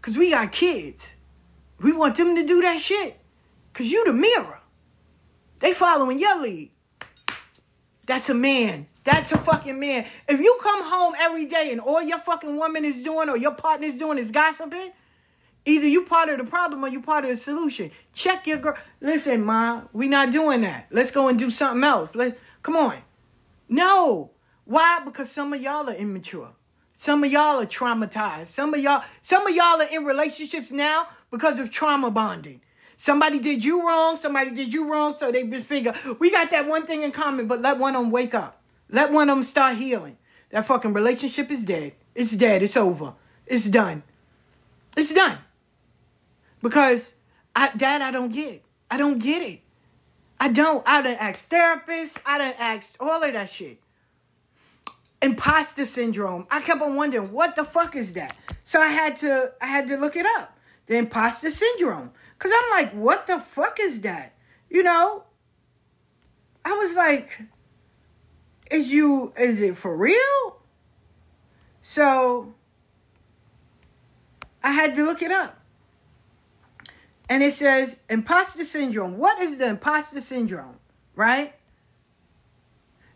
Cause we got kids. We want them to do that shit. Cause you the mirror. They following your lead. That's a man. That's a fucking man. If you come home every day and all your fucking woman is doing or your partner is doing is gossiping, either you part of the problem or you part of the solution. Check your girl. Listen, ma, we not doing that. Let's go and do something else. Let's come on. No. Why? Because some of y'all are immature. Some of y'all are traumatized. Some of y'all, some of y'all are in relationships now because of trauma bonding. Somebody did you wrong, somebody did you wrong, so they figure we got that one thing in common, but let one of them wake up. Let one of them start healing. That fucking relationship is dead. It's dead. It's over. It's done. It's done. Because I, that I don't get. I don't get it. I don't. I done asked therapists. I done asked all of that shit. Imposter syndrome. I kept on wondering what the fuck is that. So I had to. I had to look it up. The imposter syndrome. Cause I'm like, what the fuck is that? You know. I was like, is you is it for real? So I had to look it up. And it says imposter syndrome. What is the imposter syndrome? Right?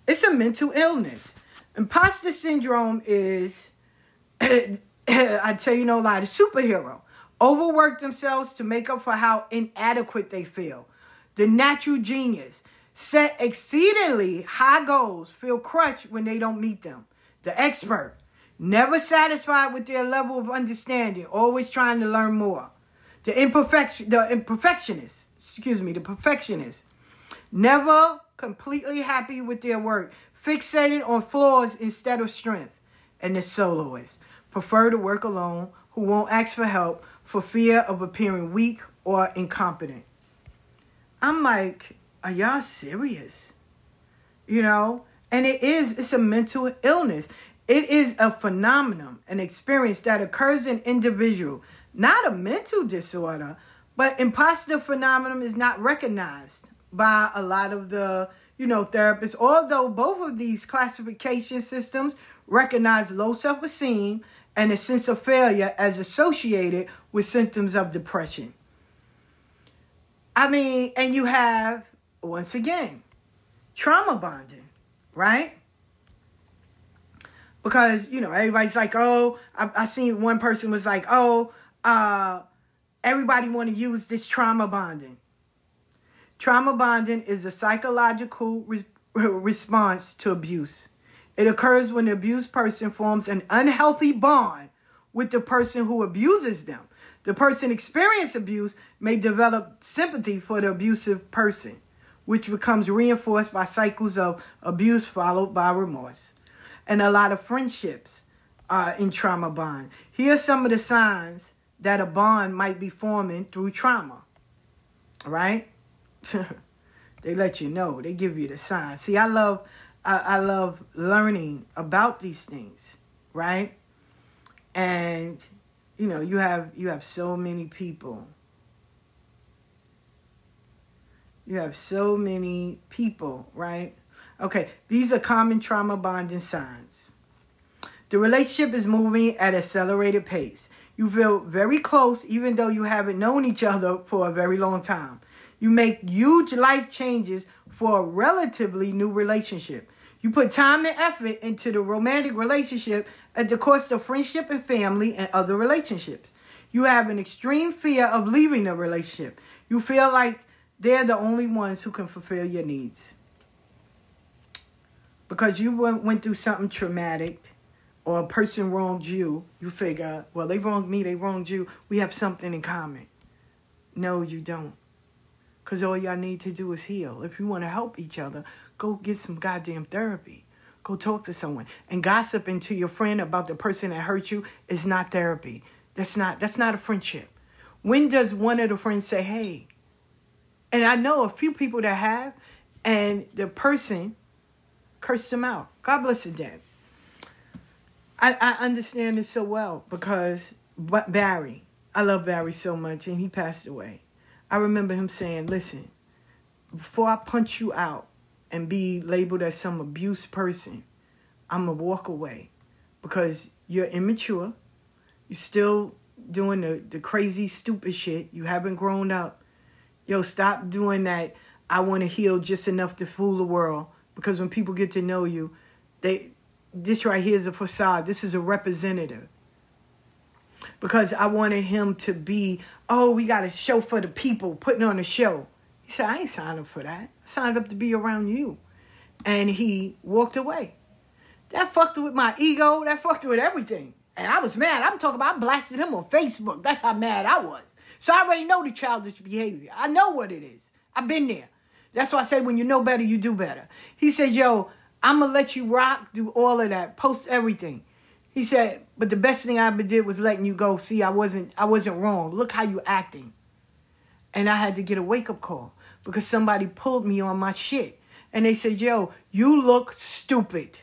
It's a mental illness. Imposter syndrome is, I tell you no lie, the superhero. Overwork themselves to make up for how inadequate they feel. The natural genius set exceedingly high goals, feel crushed when they don't meet them. The expert, never satisfied with their level of understanding, always trying to learn more. The imperfection, the imperfectionist, excuse me, the perfectionist, never completely happy with their work, fixated on flaws instead of strength. And the soloist, prefer to work alone, who won't ask for help for fear of appearing weak or incompetent. I'm like, are y'all serious? You know? And it is, it's a mental illness. It is a phenomenon, an experience that occurs in individual, not a mental disorder, but imposter phenomenon is not recognized by a lot of the, you know, therapists. Although both of these classification systems recognize low self-esteem and a sense of failure as associated with symptoms of depression. I mean, and you have once again trauma bonding, right? because you know everybody's like, oh, I, I seen one person was like, oh, uh, everybody want to use this trauma bonding. Trauma bonding is a psychological re- response to abuse. It occurs when the abused person forms an unhealthy bond with the person who abuses them. The person experiencing abuse may develop sympathy for the abusive person, which becomes reinforced by cycles of abuse followed by remorse and a lot of friendships are in trauma bond. Here are some of the signs that a bond might be forming through trauma. Right? they let you know. They give you the signs. See, I love I, I love learning about these things, right? And you know, you have you have so many people. You have so many people, right? Okay, these are common trauma bonding signs. The relationship is moving at accelerated pace. You feel very close even though you haven't known each other for a very long time. You make huge life changes for a relatively new relationship. You put time and effort into the romantic relationship at the cost of friendship and family and other relationships. You have an extreme fear of leaving the relationship. You feel like they're the only ones who can fulfill your needs because you went, through something traumatic or a person wronged you, you figure, well, they wronged me, they wronged you, we have something in common. No, you don't. Because all y'all need to do is heal. If you want to help each other, go get some goddamn therapy. Go talk to someone. And gossiping to your friend about the person that hurt you is not therapy. That's not that's not a friendship. When does one of the friends say, hey? And I know a few people that have, and the person cursed them out. God bless the dead. I, I understand it so well because Barry, I love Barry so much, and he passed away. I remember him saying, Listen, before I punch you out and be labeled as some abuse person, I'm going to walk away because you're immature. You're still doing the, the crazy, stupid shit. You haven't grown up. Yo, stop doing that. I want to heal just enough to fool the world because when people get to know you, they this right here is a facade. This is a representative. Because I wanted him to be, oh, we got a show for the people, putting on a show. He said, I ain't signed up for that. I signed up to be around you. And he walked away. That fucked with my ego. That fucked with everything. And I was mad. I'm talking about I blasted him on Facebook. That's how mad I was. So I already know the childish behavior. I know what it is. I've been there. That's why I say when you know better, you do better. He said, Yo, I'm to let you rock, do all of that, post everything. He said, but the best thing I ever did was letting you go. See, I wasn't I wasn't wrong. Look how you acting. And I had to get a wake-up call because somebody pulled me on my shit. And they said, yo, you look stupid.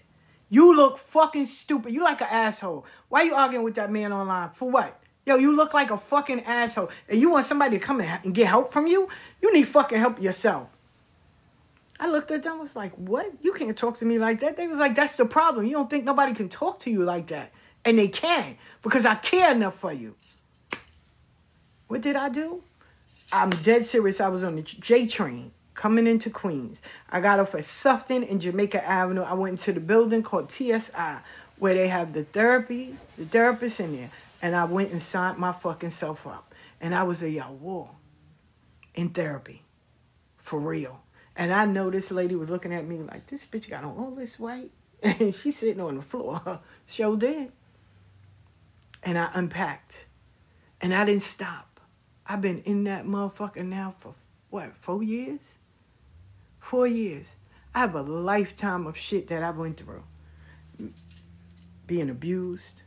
You look fucking stupid. You like an asshole. Why you arguing with that man online? For what? Yo, you look like a fucking asshole. And you want somebody to come and get help from you? You need fucking help yourself. I looked at them, was like, what? You can't talk to me like that. They was like, that's the problem. You don't think nobody can talk to you like that. And they can, because I care enough for you. What did I do? I'm dead serious. I was on the J train coming into Queens. I got off at Sutphin and Jamaica Avenue. I went into the building called TSI, where they have the therapy, the therapist in there. And I went and signed my fucking self up. And I was a y'all war in therapy. For real. And I know this lady was looking at me like, this bitch got on all this weight. And she's sitting on the floor. Show did. And I unpacked. And I didn't stop. I've been in that motherfucker now for what, four years? Four years. I have a lifetime of shit that I went through. Being abused,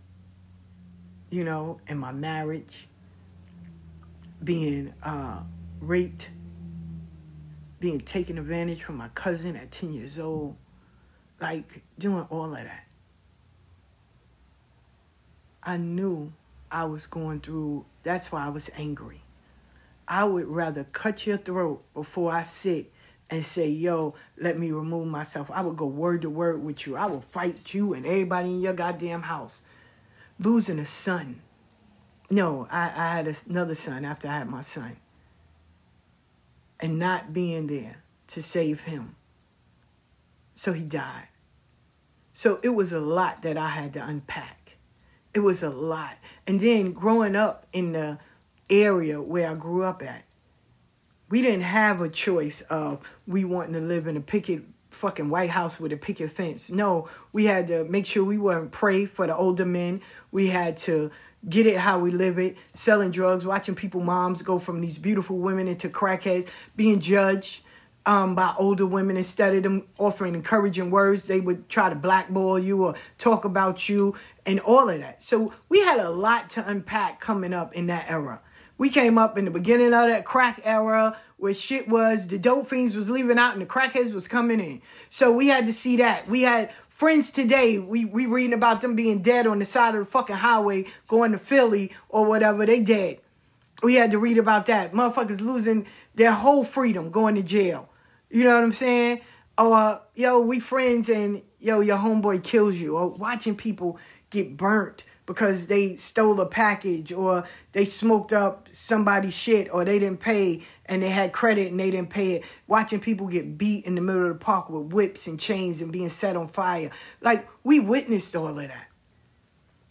you know, in my marriage, being uh, raped, being taken advantage from my cousin at 10 years old, like doing all of that. I knew I was going through, that's why I was angry. I would rather cut your throat before I sit and say, yo, let me remove myself. I would go word to word with you. I would fight you and everybody in your goddamn house. Losing a son. No, I, I had another son after I had my son. And not being there to save him. So he died. So it was a lot that I had to unpack. It was a lot. And then growing up in the area where I grew up at, we didn't have a choice of we wanting to live in a picket fucking White House with a picket fence. No, we had to make sure we weren't prey for the older men. We had to get it how we live it, selling drugs, watching people moms go from these beautiful women into crackheads, being judged um, by older women instead of them offering encouraging words, they would try to blackball you or talk about you and all of that. So we had a lot to unpack coming up in that era. We came up in the beginning of that crack era where shit was the dope fiends was leaving out and the crackheads was coming in. So we had to see that. We had friends today, we we reading about them being dead on the side of the fucking highway going to Philly or whatever. They dead. We had to read about that. Motherfuckers losing their whole freedom going to jail. You know what I'm saying? Or yo, we friends and yo, your homeboy kills you. Or watching people get burnt because they stole a package or they smoked up somebody's shit or they didn't pay and they had credit and they didn't pay it. Watching people get beat in the middle of the park with whips and chains and being set on fire. Like, we witnessed all of that.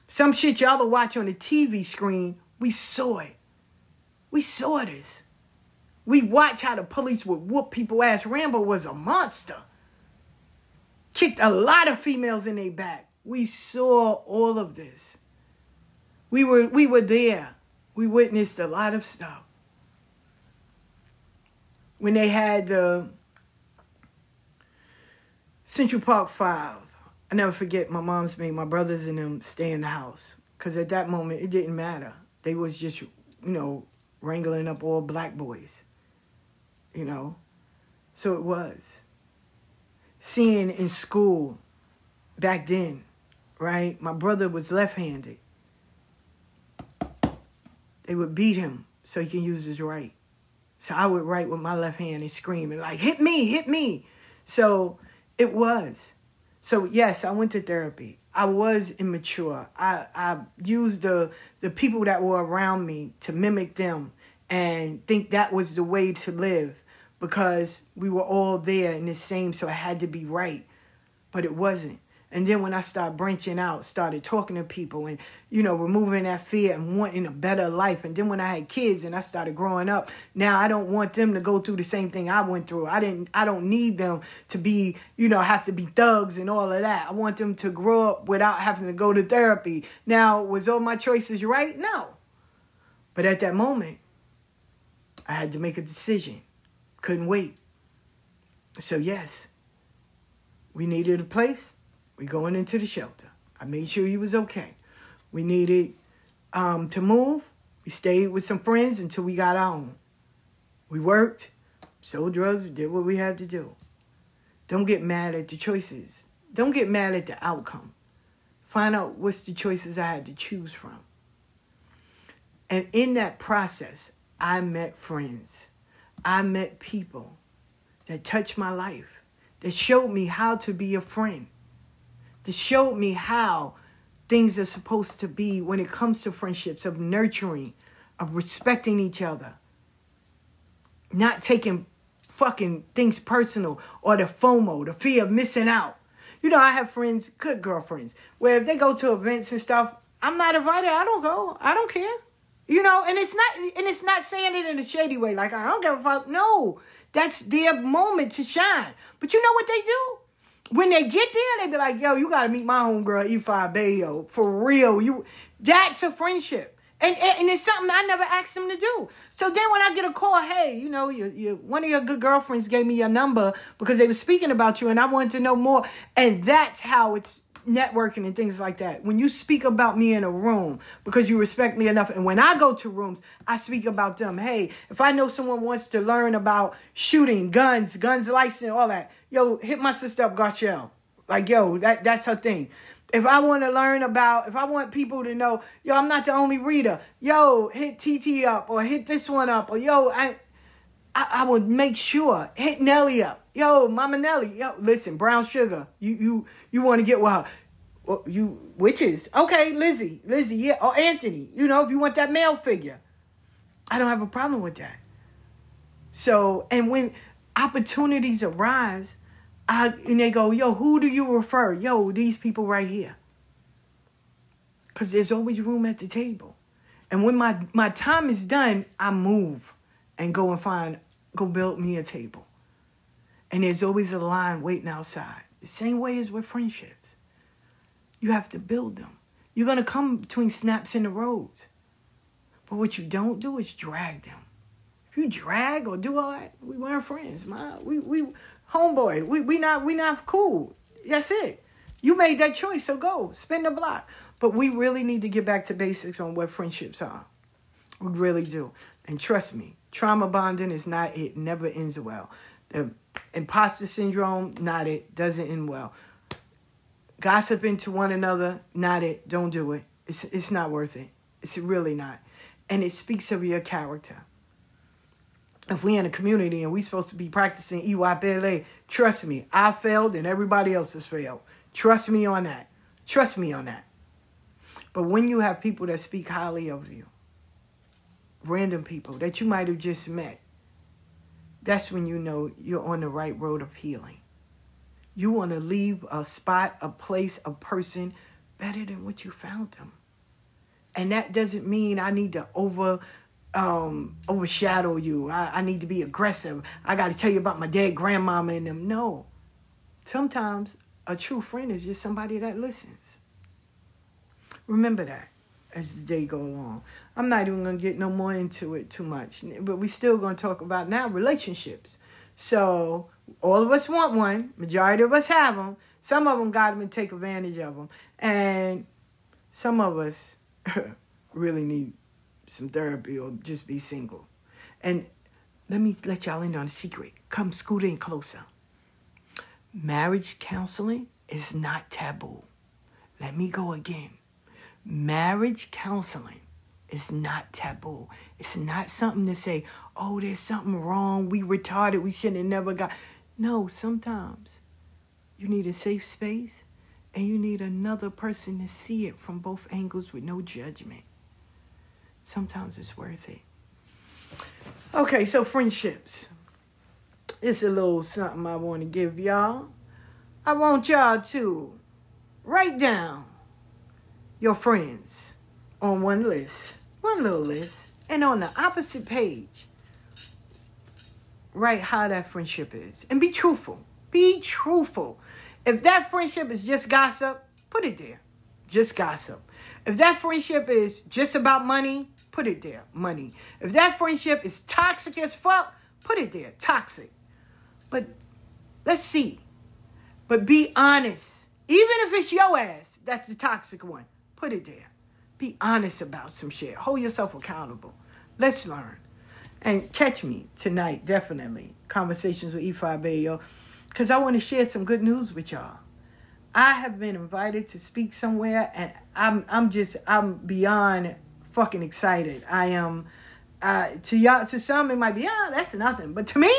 Some shit y'all will watch on the TV screen, we saw it. We saw this. We watch how the police would whoop people ass. Rambo was a monster. Kicked a lot of females in their back. We saw all of this. We were we were there. We witnessed a lot of stuff. When they had the Central Park Five, I never forget my mom's made my brothers and them stay in the house. Cause at that moment it didn't matter. They was just, you know, wrangling up all black boys. You know? So it was. Seeing in school back then, right? My brother was left handed. They would beat him so he can use his right. So I would write with my left hand and scream and like, hit me, hit me. So it was. So yes, I went to therapy. I was immature. I, I used the the people that were around me to mimic them and think that was the way to live because we were all there in the same, so it had to be right. But it wasn't. And then when I started branching out, started talking to people and, you know, removing that fear and wanting a better life. And then when I had kids and I started growing up, now I don't want them to go through the same thing I went through. I didn't I don't need them to be, you know, have to be thugs and all of that. I want them to grow up without having to go to therapy. Now, was all my choices right? No. But at that moment, I had to make a decision. Couldn't wait. So yes, we needed a place we going into the shelter. I made sure he was okay. We needed um, to move. We stayed with some friends until we got our own. We worked, sold drugs, we did what we had to do. Don't get mad at the choices. Don't get mad at the outcome. Find out what's the choices I had to choose from. And in that process, I met friends. I met people that touched my life, that showed me how to be a friend to show me how things are supposed to be when it comes to friendships of nurturing, of respecting each other, not taking fucking things personal or the FOMO, the fear of missing out. You know, I have friends, good girlfriends, where if they go to events and stuff, I'm not invited. I don't go. I don't care. You know, and it's not and it's not saying it in a shady way, like I don't give a fuck. No, that's their moment to shine. But you know what they do? When they get there, they be like, yo, you gotta meet my homegirl E5 Bayo. For real. You that's a friendship. And, and, and it's something I never asked them to do. So then when I get a call, hey, you know, one of your good girlfriends gave me your number because they were speaking about you and I wanted to know more. And that's how it's networking and things like that. When you speak about me in a room because you respect me enough, and when I go to rooms, I speak about them. Hey, if I know someone wants to learn about shooting, guns, guns license, all that, yo, hit my sister up, Garchelle. Like, yo, that that's her thing. If I want to learn about, if I want people to know, yo, I'm not the only reader. Yo, hit TT up or hit this one up or yo, I, I, I would make sure hit Nelly up. Yo, Mama Nelly, yo, listen, brown sugar. You you you want to get well, well, you witches. Okay, Lizzie, Lizzie, yeah, or Anthony. You know, if you want that male figure, I don't have a problem with that. So, and when opportunities arise, I and they go, yo, who do you refer? Yo, these people right here. Cause there's always room at the table. And when my, my time is done, I move and go and find, go build me a table. And there's always a line waiting outside. The same way as with friendships. You have to build them. You're gonna come between snaps in the roads. But what you don't do is drag them. You drag or do all that, we weren't friends. My, we, we, homeboy, we, we not we not cool. That's it. You made that choice, so go spin the block. But we really need to get back to basics on what friendships are. We really do. And trust me, trauma bonding is not it. Never ends well. The imposter syndrome, not it. Doesn't end well. Gossiping to one another, not it. Don't do it. It's it's not worth it. It's really not. And it speaks of your character if we in a community and we supposed to be practicing EYPLA, trust me, I failed and everybody else has failed. Trust me on that. Trust me on that. But when you have people that speak highly of you, random people that you might have just met, that's when you know you're on the right road of healing. You want to leave a spot, a place, a person better than what you found them. And that doesn't mean I need to over um, overshadow you. I, I need to be aggressive. I got to tell you about my dead grandmama and them. No. Sometimes a true friend is just somebody that listens. Remember that as the day go along. I'm not even going to get no more into it too much, but we still going to talk about now relationships. So all of us want one. Majority of us have them. Some of them got them and take advantage of them. And some of us really need some therapy or just be single. And let me let y'all in on a secret. Come scooting closer. Marriage counseling is not taboo. Let me go again. Marriage counseling is not taboo. It's not something to say, oh, there's something wrong. We retarded. We shouldn't have never got. No, sometimes you need a safe space and you need another person to see it from both angles with no judgment sometimes it's worth it. Okay, so friendships. It's a little something I want to give y'all. I want y'all to write down your friends on one list, one little list, and on the opposite page, write how that friendship is. And be truthful. Be truthful. If that friendship is just gossip, put it there. Just gossip. If that friendship is just about money, put it there, money. If that friendship is toxic as fuck, put it there, toxic. But let's see. But be honest. Even if it's your ass, that's the toxic one. Put it there. Be honest about some shit. Hold yourself accountable. Let's learn. And catch me tonight, definitely. Conversations with E5 Bayo. Because I want to share some good news with y'all. I have been invited to speak somewhere and I'm I'm just I'm beyond fucking excited. I am uh, to y'all to some it might be ah that's nothing, but to me,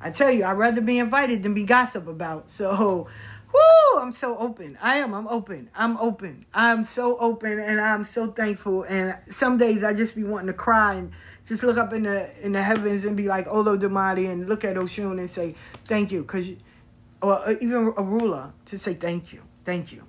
I tell you, I'd rather be invited than be gossip about. So, whoo, I'm so open. I am. I'm open. I'm open. I'm so open, and I'm so thankful. And some days I just be wanting to cry and just look up in the in the heavens and be like Olodumare and look at Oshun and say thank you, cause or even a ruler to say thank you, thank you.